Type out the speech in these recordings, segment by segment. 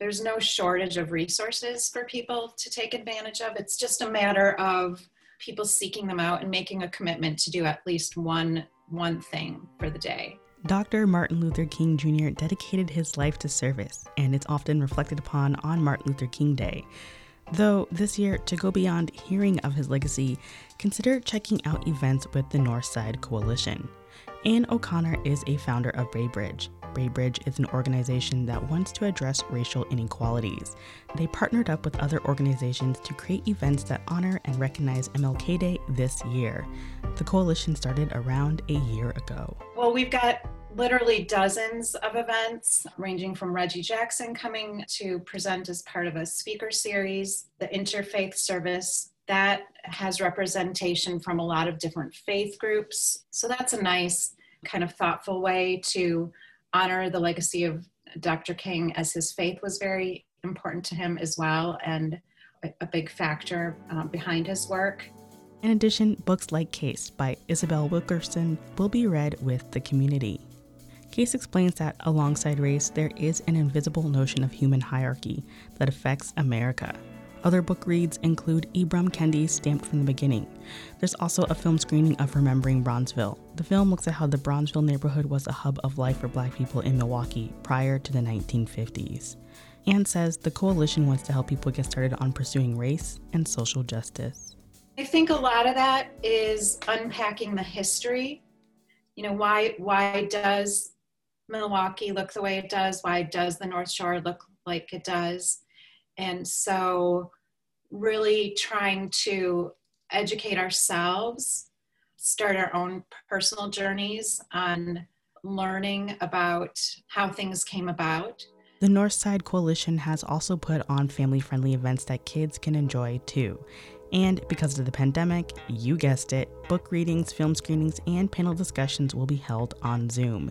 there's no shortage of resources for people to take advantage of. It's just a matter of people seeking them out and making a commitment to do at least one one thing for the day. Dr. Martin Luther King Jr. dedicated his life to service, and it's often reflected upon on Martin Luther King Day. Though this year, to go beyond hearing of his legacy, consider checking out events with the Northside Coalition. Anne O'Connor is a founder of Braybridge. Braybridge is an organization that wants to address racial inequalities. They partnered up with other organizations to create events that honor and recognize MLK Day this year. The coalition started around a year ago. Well, we've got literally dozens of events, ranging from Reggie Jackson coming to present as part of a speaker series, the interfaith service that has representation from a lot of different faith groups. So that's a nice, kind of thoughtful way to honor the legacy of Dr. King as his faith was very important to him as well and a, big factor um, behind his work. In addition, books like Caste by Isabel Wilkerson will be read with the community. Caste explains that alongside race, there is an invisible notion of human hierarchy that affects America. Other book reads include Ibram Kendi's Stamped from the Beginning. There's also a film screening of Remembering Bronzeville. The film looks at how the Bronzeville neighborhood was a hub of life for black people in Milwaukee prior to the 1950s. Anne says the coalition wants to help people get started on pursuing race and social justice. I think a lot of that is unpacking the history. You know, why why does Milwaukee look the way it does? Why does the North Shore look like it does? And so, really trying to educate ourselves, start our own personal journeys on learning about how things came about. The Northside Coalition has also put on family friendly events that kids can enjoy too. And because of the pandemic, you guessed it, book readings, film screenings, and panel discussions will be held on Zoom.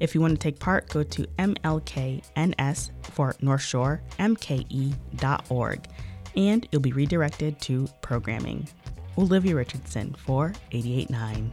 If you want to take part, go to MLKNS for North Shore, MKE.org, and you'll be redirected to programming. Olivia Richardson for 889.